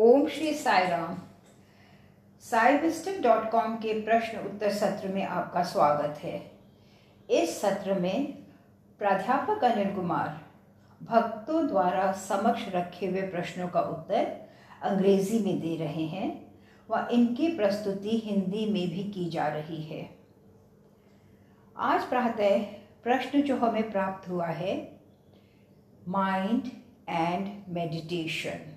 ओम श्री साई राम। साइबिस्टिक dot com के प्रश्न उत्तर सत्र में आपका स्वागत है। इस सत्र में प्राध्यापक अनिल कुमार भक्तों द्वारा समक्ष रखे हुए प्रश्नों का उत्तर अंग्रेज़ी में दे रहे हैं व इनकी प्रस्तुति हिंदी में भी की जा रही है। आज प्रातः प्रश्न जो हमें प्राप्त हुआ है, माइंड एंड मेडिटेशन।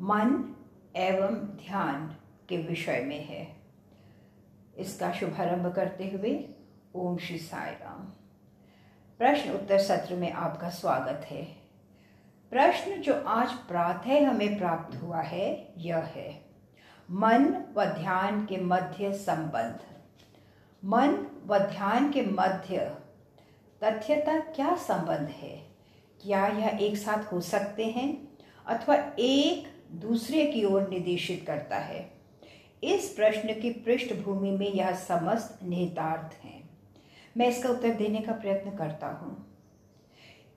मन एवं ध्यान के विषय में है। इसका शुभारंभ करते हुए ओम श्री साई राम। प्रश्न उत्तर सत्र में आपका स्वागत है। प्रश्न जो आज प्रातः हमें प्राप्त हुआ है, यह है, मन व ध्यान के मध्य संबंध। मन व ध्यान के मध्य तथ्यता क्या संबंध है? क्या यह एक साथ हो सकते हैं अथवा एक दूसरे की ओर निर्देशित करता है। इस प्रश्न की पृष्ठभूमि में यह समस्त निहितार्थ हैं। मैं इसका उत्तर देने का प्रयत्न करता हूँ।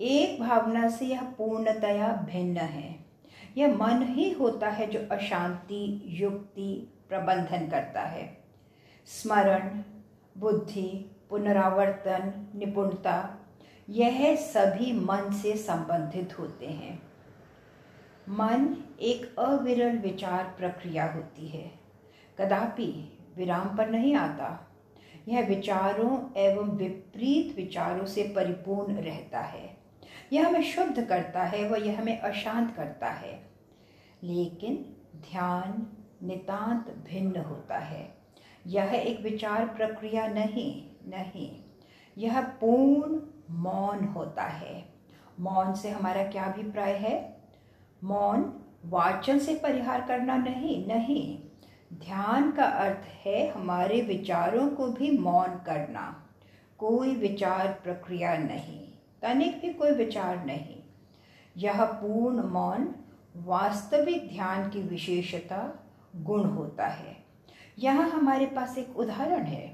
एक भावना से यह पूर्णतया भिन्न है। यह मन ही होता है जो अशांति, युक्ति, प्रबंधन करता है। स्मरण, बुद्धि, पुनरावर्तन, निपुणता, यह सभी मन से संबंधित होते हैं। मन एक अविरल विचार प्रक्रिया होती है। कदापि विराम पर नहीं आता। यह विचारों एवं विपरीत विचारों से परिपूर्ण रहता है। यह हमें शुद्ध करता है व यह हमें अशांत करता है। लेकिन ध्यान नितांत भिन्न होता है। यह एक विचार प्रक्रिया नहीं नहीं। यह पूर्ण मौन होता है। मौन से हमारा क्या अभिप्राय है? मौन वाचन से परिहार करना नहीं नहीं। ध्यान का अर्थ है हमारे विचारों को भी मौन करना। कोई विचार प्रक्रिया नहीं, तनिक भी कोई विचार नहीं। यह पूर्ण मौन वास्तविक ध्यान की विशेषता, गुण होता है। यहाँ हमारे पास एक उदाहरण है।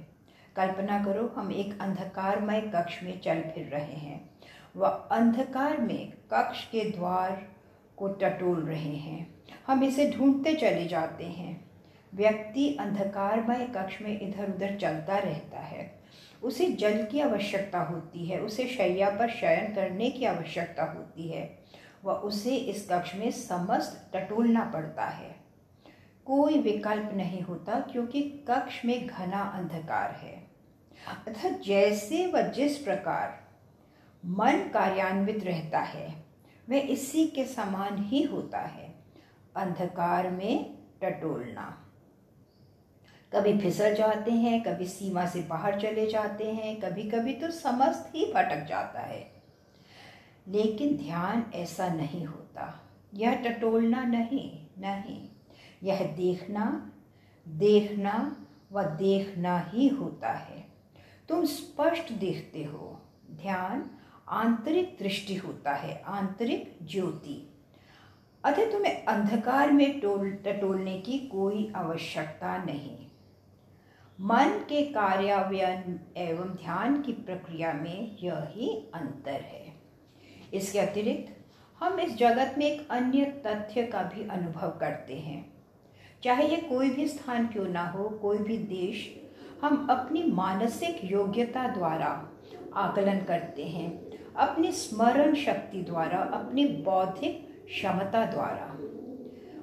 कल्पना करो, हम एक अंधकारमय कक्ष में चल फिर रहे हैं। वह अंधकार में कक्ष के द्वार को टटोल रहे हैं। हम इसे ढूंढते चले जाते हैं। व्यक्ति अंधकारमय कक्ष में इधर उधर चलता रहता है। उसे जल की आवश्यकता होती है। उसे शैया पर शयन करने की आवश्यकता होती है। व उसे इस कक्ष में समस्त टटोलना पड़ता है। कोई विकल्प नहीं होता क्योंकि कक्ष में घना अंधकार है। अर्थात जैसे व जिस प्रकार मन कार्यान्वित रहता है वह इसी के समान ही होता है। अंधकार में टटोलना। कभी फिसल जाते हैं, कभी सीमा से बाहर चले जाते हैं कभी कभी तो समस्त ही भटक जाता है। लेकिन ध्यान ऐसा नहीं होता। यह टटोलना नहीं नहीं। यह देखना देखना व देखना ही होता है। तुम स्पष्ट देखते हो। ध्यान आंतरिक दृष्टि होता है, आंतरिक ज्योति। अतः तुम्हें अंधकार में टोल, टटोलने की कोई आवश्यकता नहीं। मन के कार्यान्वयन एवं ध्यान की प्रक्रिया में यह अंतर है। इसके अतिरिक्त, हम इस जगत में एक अन्य तथ्य का भी अनुभव करते हैं। चाहे ये कोई भी स्थान क्यों ना हो, कोई भी देश, हम अपनी मानसिक योग्यता द्वारा आकलन करते हैं। अपनी स्मरण शक्ति द्वारा, अपनी बौद्धिक क्षमता द्वारा।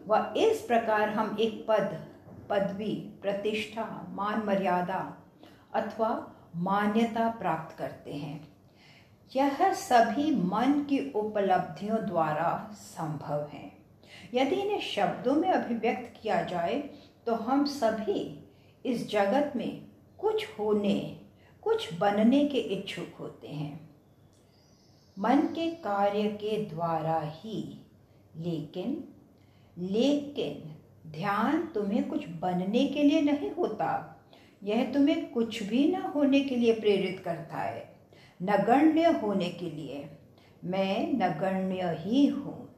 व इस प्रकार हम एक पद, पदवी, प्रतिष्ठा, मान मर्यादा अथवा मान्यता प्राप्त करते हैं। यह सभी मन की उपलब्धियों द्वारा संभव है। यदि इन्हें शब्दों में अभिव्यक्त किया जाए तो हम सभी इस जगत में कुछ होने, कुछ बनने के इच्छुक होते हैं। मन के कार्य के द्वारा ही। लेकिन लेकिन, ध्यान तुम्हें कुछ बनने के लिए नहीं होता। यह तुम्हें कुछ भी न होने के लिए प्रेरित करता है। नगण्य होने के लिए। मैं नगण्य ही हूँ।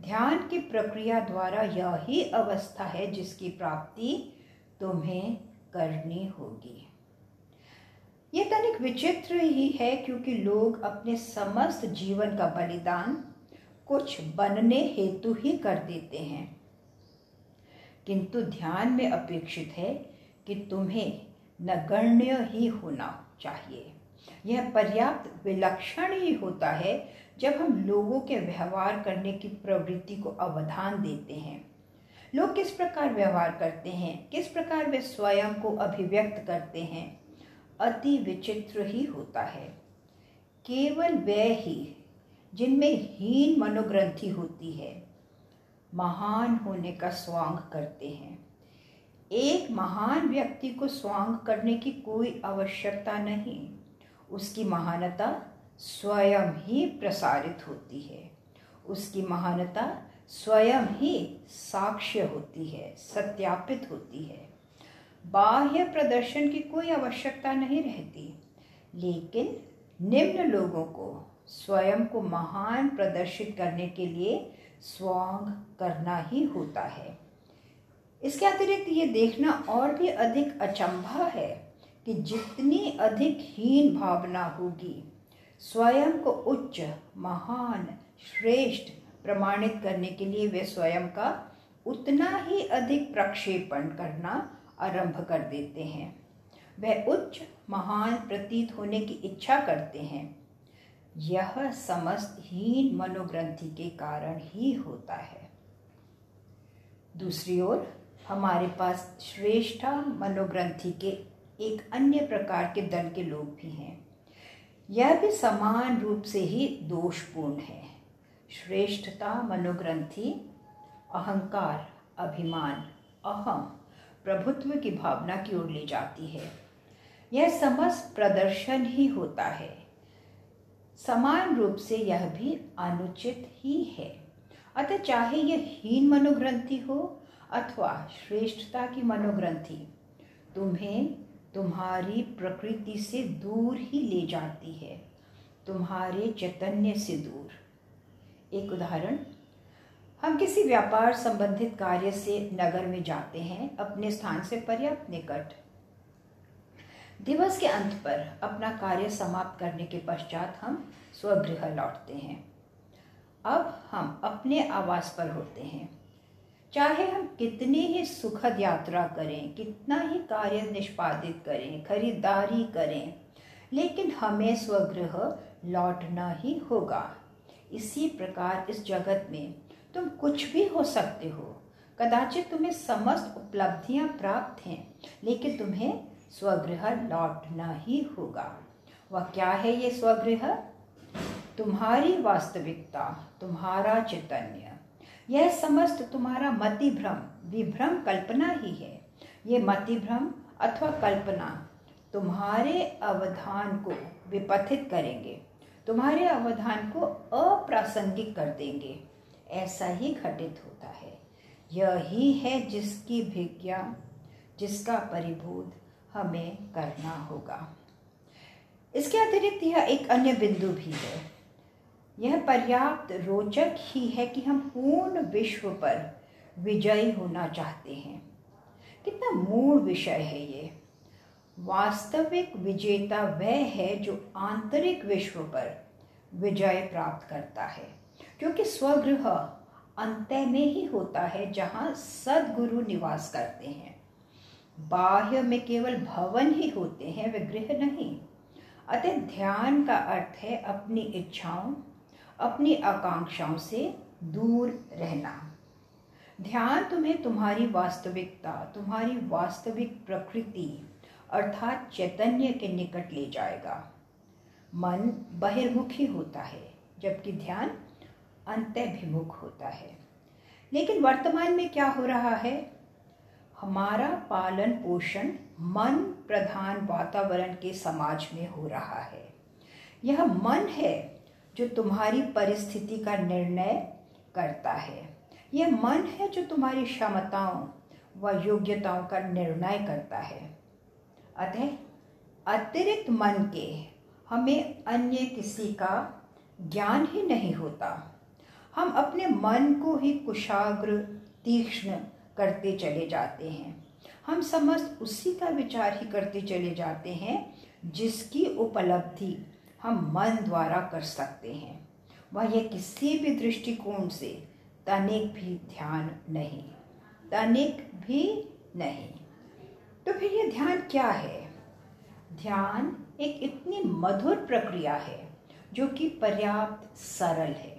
ध्यान की प्रक्रिया द्वारा यह अवस्था है जिसकी प्राप्ति तुम्हें करनी होगी। ये तनिक विचित्र ही है क्योंकि लोग अपने समस्त जीवन का बलिदान कुछ बनने हेतु ही कर देते हैं। किंतु ध्यान में अपेक्षित है कि तुम्हें नगण्य ही होना चाहिए। यह पर्याप्त विलक्षण ही होता है जब हम लोगों के व्यवहार करने की प्रवृत्ति को अवधान देते हैं। लोग किस प्रकार व्यवहार करते हैं? किस प्रकार वे स्वयं को अभिव्यक्त करते हैं? अति विचित्र ही होता है। केवल वे ही जिनमें हीन मनोग्रंथि होती है, महान होने का स्वांग करते हैं। एक महान व्यक्ति को स्वांग करने की कोई आवश्यकता नहीं, उसकी महानता स्वयं ही प्रसारित होती है। उसकी महानता स्वयं ही साक्ष्य होती है, सत्यापित होती है। बाह्य प्रदर्शन की कोई आवश्यकता नहीं रहती। लेकिन निम्न लोगों को स्वयं को महान प्रदर्शित करने के लिए स्वांग करना ही होता है। इसके अतिरिक्त ये देखना और भी अधिक अचंभा है कि जितनी अधिक हीन भावना होगी, स्वयं को उच्च, महान, श्रेष्ठ प्रमाणित करने के लिए वे स्वयं का उतना ही अधिक प्रक्षेपण करना आरंभ कर देते हैं। वह उच्च, महान, प्रतीत होने की इच्छा करते हैं। यह समस्त हीन मनोग्रंथि के कारण ही होता है। दूसरी ओर, हमारे पास श्रेष्ठा मनोग्रंथि के एक अन्य प्रकार के दल के लोग भी हैं। यह भी समान रूप से ही दोषपूर्ण है। श्रेष्ठता, मनोग्रंथि, अहंकार, अभिमान, अहम प्रभुत्व की भावना की ओर ले जाती है। यह समस्त प्रदर्शन ही होता है। समान रूप से यह भी अनुचित ही है। अतः चाहे यह हीन मनोग्रंथि हो अथवा श्रेष्ठता की मनोग्रंथि, तुम्हें तुम्हारी प्रकृति से दूर ही ले जाती है। तुम्हारे चैतन्य से दूर। एक उदाहरण हम किसी व्यापार संबंधित कार्य से नगर में जाते हैं, अपने स्थान से पर्याप्त निकट। दिवस के अंत पर अपना कार्य समाप्त करने के पश्चात हम स्वगृह लौटते हैं। अब हम अपने आवास पर होते हैं। चाहे हम कितनी ही सुखद यात्रा करें, कितना ही कार्य निष्पादित करें, खरीदारी करें, लेकिन हमें स्वगृह लौटना ही होगा। इसी प्रकार इस जगत में तुम कुछ भी हो सकते हो। कदाचित तुम्हें समस्त उपलब्धियाँ प्राप्त हैं, लेकिन तुम्हें स्वगृह लौटना ही होगा। वह क्या है ये स्वगृह? तुम्हारी वास्तविकता, तुम्हारा चैतन्य। यह समस्त तुम्हारा मति भ्रम विभ्रम कल्पना ही है। ये मति भ्रम अथवा कल्पना तुम्हारे अवधान को विपथित करेंगे। तुम्हारे अवधान को अप्रासंगिक कर देंगे। ऐसा ही घटित होता है। यही है जिसकी भिज्ञा जिसका परिबोध हमें करना होगा। इसके अतिरिक्त यह एक अन्य बिंदु भी है। यह पर्याप्त रोचक ही है कि हम पूर्ण विश्व पर विजयी होना चाहते हैं। कितना मूल विषय है ये। वास्तविक विजेता वह है जो आंतरिक विश्व पर विजय प्राप्त करता है। क्योंकि स्वगृह अंत में ही होता है जहाँ सदगुरु निवास करते हैं। बाह्य में केवल भवन ही होते हैं, वे गृह नहीं। अतः ध्यान का अर्थ है अपनी इच्छाओं, अपनी आकांक्षाओं से दूर रहना। ध्यान तुम्हें तुम्हारी वास्तविकता, तुम्हारी वास्तविक प्रकृति अर्थात चैतन्य के निकट ले जाएगा। मन बहिर्मुखी होता है, जबकि ध्यान अंतभिमुख होता है। लेकिन वर्तमान में क्या हो रहा है? हमारा पालन पोषण मन प्रधान वातावरण के समाज में हो रहा है। यह मन है जो तुम्हारी परिस्थिति का निर्णय करता है। यह मन है जो तुम्हारी क्षमताओं व योग्यताओं का निर्णय करता है। अतः अतिरिक्त मन के हमें अन्य किसी का ज्ञान ही नहीं होता। हम अपने मन को ही कुशाग्र, तीक्ष्ण करते चले जाते हैं। हम समस्त उसी का विचार ही करते चले जाते हैं, जिसकी उपलब्धि हम मन द्वारा कर सकते हैं। वह यह किसी भी दृष्टिकोण से तनिक भी ध्यान नहीं, तनिक भी नहीं। तो फिर यह ध्यान क्या है? ध्यान एक इतनी मधुर प्रक्रिया है, जो कि पर्याप्त सरल है।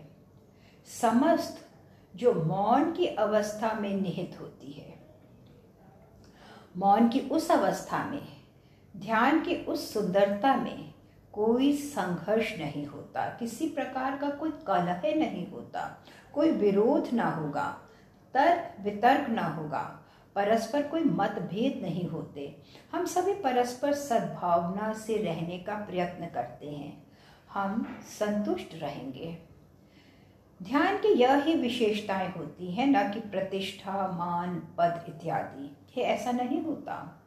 समस्त जो मौन की अवस्था में निहित होती है। मौन की उस अवस्था में, ध्यान की उस सुंदरता में कोई संघर्ष नहीं होता। किसी प्रकार का कोई कलह नहीं होता, कोई विरोध ना होगा, तर्क वितर्क ना होगा, परस्पर कोई मतभेद नहीं होते। हम सभी परस्पर सद्भावना से रहने का प्रयत्न करते हैं। हम संतुष्ट रहेंगे। ध्यान की यह ही विशेषताएँ होती हैं, न कि प्रतिष्ठा, मान, पद इत्यादि। ये ऐसा नहीं होता।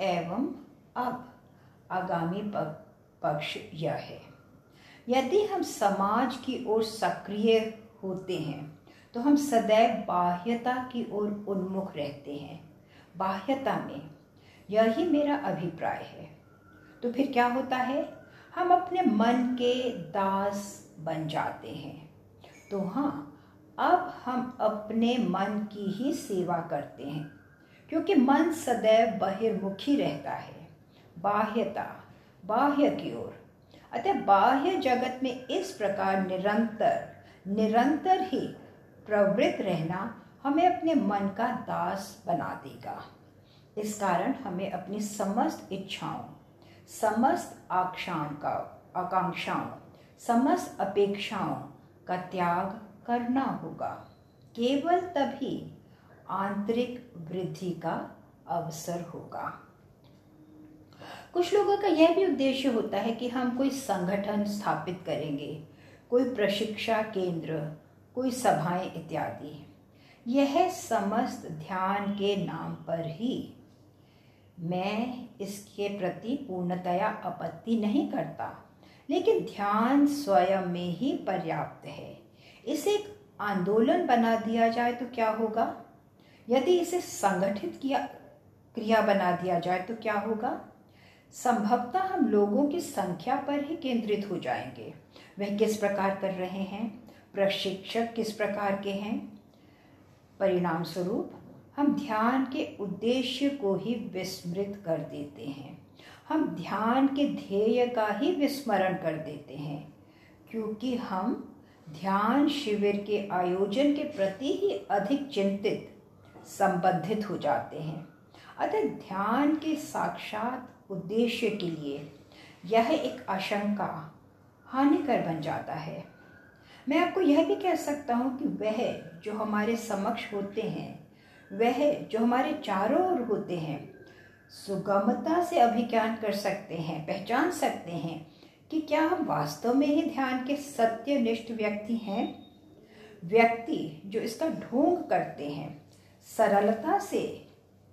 एवं अब, आगामी पक्ष यह है। यदि हम समाज की ओर सक्रिय होते हैं तो हम सदैव बाह्यता की ओर उन्मुख रहते हैं। बाह्यता में यही मेरा अभिप्राय है। तो फिर क्या होता है? हम अपने मन के दास बन जाते हैं। तो हाँ अब हम अपने मन की ही सेवा करते हैं, क्योंकि मन सदैव बहिर्मुखी रहता है। बाह्यता, बाह्य की ओर। अतः बाह्य जगत में इस प्रकार निरंतर निरंतर ही प्रवृत्त रहना हमें अपने मन का दास बना देगा। इस कारण हमें अपनी समस्त इच्छाओं, समस्त आक्षाओं का आकांक्षाओं, समस्त अपेक्षाओं का त्याग करना होगा। केवल तभी आंतरिक वृद्धि का अवसर होगा। कुछ लोगों का यह भी उद्देश्य होता है कि हम कोई संगठन स्थापित करेंगे, कोई प्रशिक्षा केंद्र, कोई सभाएँ इत्यादि। यह समस्त ध्यान के नाम पर ही मैं इसके प्रति पूर्णतया आपत्ति नहीं करता। लेकिन ध्यान स्वयं में ही पर्याप्त है। इसे एक आंदोलन बना दिया जाए तो क्या होगा? यदि इसे संगठित किया, क्रिया बना दिया जाए तो क्या होगा? संभवतः हम लोगों की संख्या पर ही केंद्रित हो जाएँगे। वह किस प्रकार कर रहे हैं? प्रशिक्षक किस प्रकार के हैं? परिणाम स्वरूप हम ध्यान के उद्देश्य को ही विस्मृत कर देते हैं। हम ध्यान के ध्येय का ही विस्मरण कर देते हैं, क्योंकि हम ध्यान शिविर के आयोजन के प्रति ही अधिक चिंतित, संबंधित हो जाते हैं। अतः ध्यान के साक्षात उद्देश्य के लिए यह एक आशंका हानिकर बन जाता है। मैं आपको यह भी कह सकता हूँ कि वह जो हमारे समक्ष होते हैं, वह जो हमारे चारों ओर होते हैं सुगमता से अभिज्ञान कर सकते हैं, पहचान सकते हैं कि क्या हम वास्तव में ही ध्यान के सत्यनिष्ठ व्यक्ति हैं। व्यक्ति जो इसका ढोंग करते हैं, सरलता से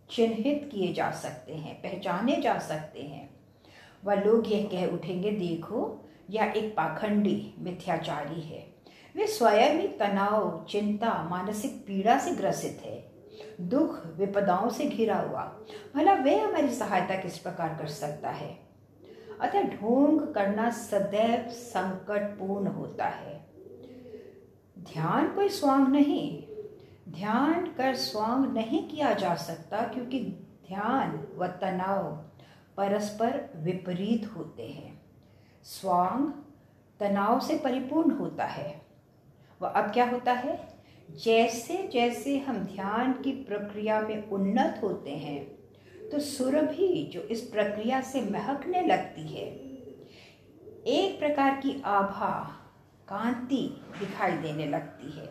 चिन्हित किए जा सकते हैं, पहचाने जा सकते हैं। वह लोग यह कह उठेंगे, देखो, यह एक पाखंडी मिथ्याचारी है। वे स्वयं ही तनाव, चिंता, मानसिक पीड़ा से ग्रसित है। दुख विपदाओं से घिरा हुआ। भला वे हमारी सहायता किस प्रकार कर सकता है? अतः ढोंग करना सदैव संकटपूर्ण होता है। ध्यान कोई स्वांग नहीं। ध्यान कर स्वांग नहीं किया जा सकता क्योंकि ध्यान व तनाव परस्पर विपरीत होते हैं। स्वांग तनाव से परिपूर्ण होता है। वह अब क्या होता है? जैसे जैसे हम ध्यान की प्रक्रिया में उन्नत होते हैं तो सुरभि जो इस प्रक्रिया से महकने लगती है। एक प्रकार की आभा कांति दिखाई देने लगती है।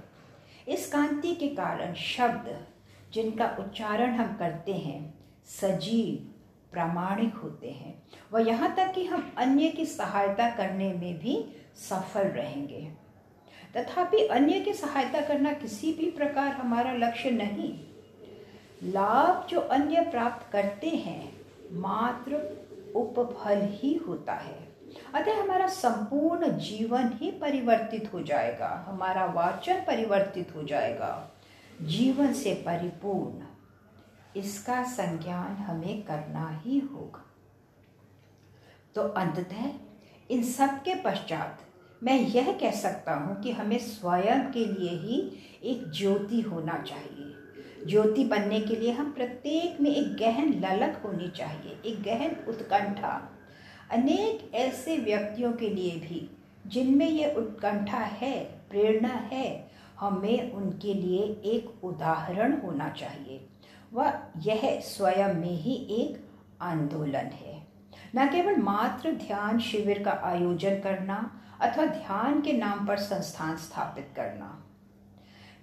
इस कांति के कारण शब्द, जिनका उच्चारण हम करते हैं, सजीव, प्रामाणिक होते हैं। व यहाँ तक कि हम अन्य की सहायता करने में भी सफल रहेंगे। तथापि अन्य की सहायता करना किसी भी प्रकार हमारा लक्ष्य नहीं। लाभ जो अन्य प्राप्त करते हैं, मात्र उपफल ही होता है। अतः हमारा संपूर्ण जीवन ही परिवर्तित हो जाएगा, हमारा वाचन परिवर्तित हो जाएगा। जीवन से परिपूर्ण, इसका संज्ञान हमें करना ही होगा। तो अंततः इन सब के पश्चात मैं यह कह सकता हूँ कि हमें स्वयं के लिए ही एक ज्योति होना चाहिए। ज्योति बनने के लिए हम प्रत्येक में एक गहन ललक होनी चाहिए, एक गहन उत्कंठा। अनेक ऐसे व्यक्तियों के लिए भी, जिनमें यह उत्कंठा है, प्रेरणा है, हमें उनके लिए एक उदाहरण होना चाहिए। वह यह स्वयं में ही एक आंदोलन है। न केवल मात्र ध्यान शिविर का आयोजन करना अथवा ध्यान के नाम पर संस्थान स्थापित करना।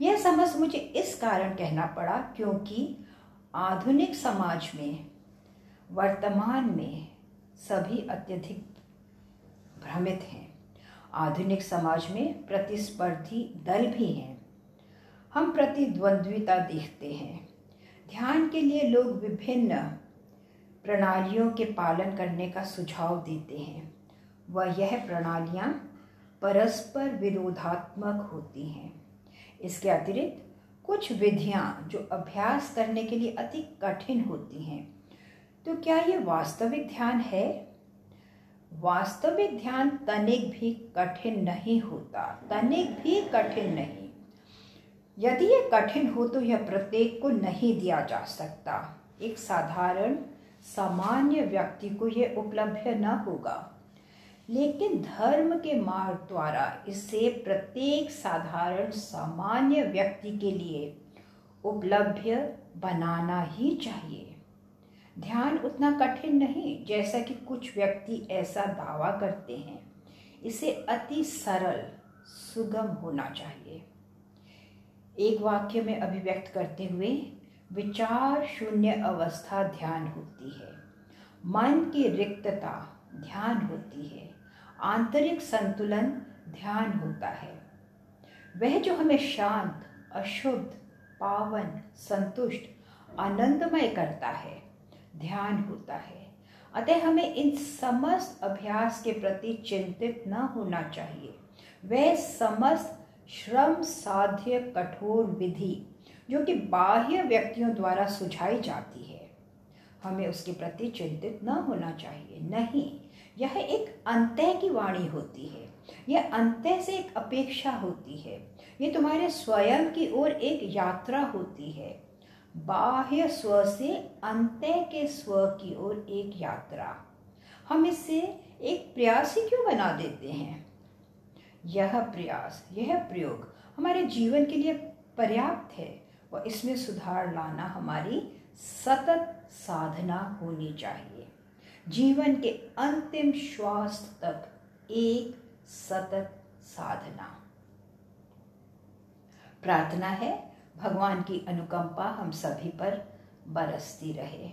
यह समझ मुझे इस कारण कहना पड़ा क्योंकि आधुनिक समाज में, वर्तमान में सभी अत्यधिक भ्रमित हैं। आधुनिक समाज में प्रतिस्पर्धी दल भी हैं। हम प्रतिद्वंद्विता देखते हैं। ध्यान के लिए लोग विभिन्न प्रणालियों के पालन करने का सुझाव देते हैं। वह यह प्रणालियाँ परस्पर विरोधात्मक होती हैं। इसके अतिरिक्त कुछ विधियाँ जो अभ्यास करने के लिए अति कठिन होती हैं। तो क्या ये वास्तविक ध्यान है? वास्तविक ध्यान तनिक भी कठिन नहीं होता, तनिक भी कठिन नहीं। यदि ये कठिन हो तो यह प्रत्येक को नहीं दिया जा सकता। एक साधारण, सामान्य व्यक्ति को यह उपलब्ध न होगा। लेकिन धर्म के मार्ग द्वारा इसे प्रत्येक साधारण सामान्य व्यक्ति के लिए उपलब्ध बनाना ही चाहिए। ध्यान उतना कठिन नहीं, जैसा कि कुछ व्यक्ति ऐसा दावा करते हैं। इसे अति सरल, सुगम होना चाहिए। एक वाक्य में अभिव्यक्त करते हुए, विचार शून्य अवस्था ध्यान होती है। मन की रिक्तता ध्यान होती है। आंतरिक संतुलन ध्यान होता है। वह जो हमें शांत, अशुद्ध, पावन, संतुष्ट, आनंदमय करता है, ध्यान होता है। अतः हमें इन समस्त अभ्यास के प्रति चिंतित न होना चाहिए। वह समस्त श्रम साध्य कठोर विधि, जो कि बाह्य व्यक्तियों द्वारा सुझाई जाती है। हमें उसके प्रति चिंतित न होना चाहिए। नहीं यह एक अंत्य की वाणी होती है। यह अंत्य से एक अपेक्षा होती है। ये तुम्हारे स्वयं की ओर एक यात्रा होती है। बाह्य स्व से अंत्य के स्व की ओर एक यात्रा। हम इसे एक प्रयास ही क्यों बना देते हैं? यह प्रयास, यह प्रयोग हमारे जीवन के लिए पर्याप्त है और इसमें सुधार लाना हमारी सतत साधना होनी चाहिए। जीवन के अंतिम श्वास तक एक सतत साधना। प्रार्थना है, भगवान की अनुकंपा हम सभी पर बरसती रहे।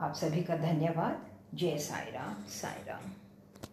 आप सभी का धन्यवाद। जय साई राम साई राम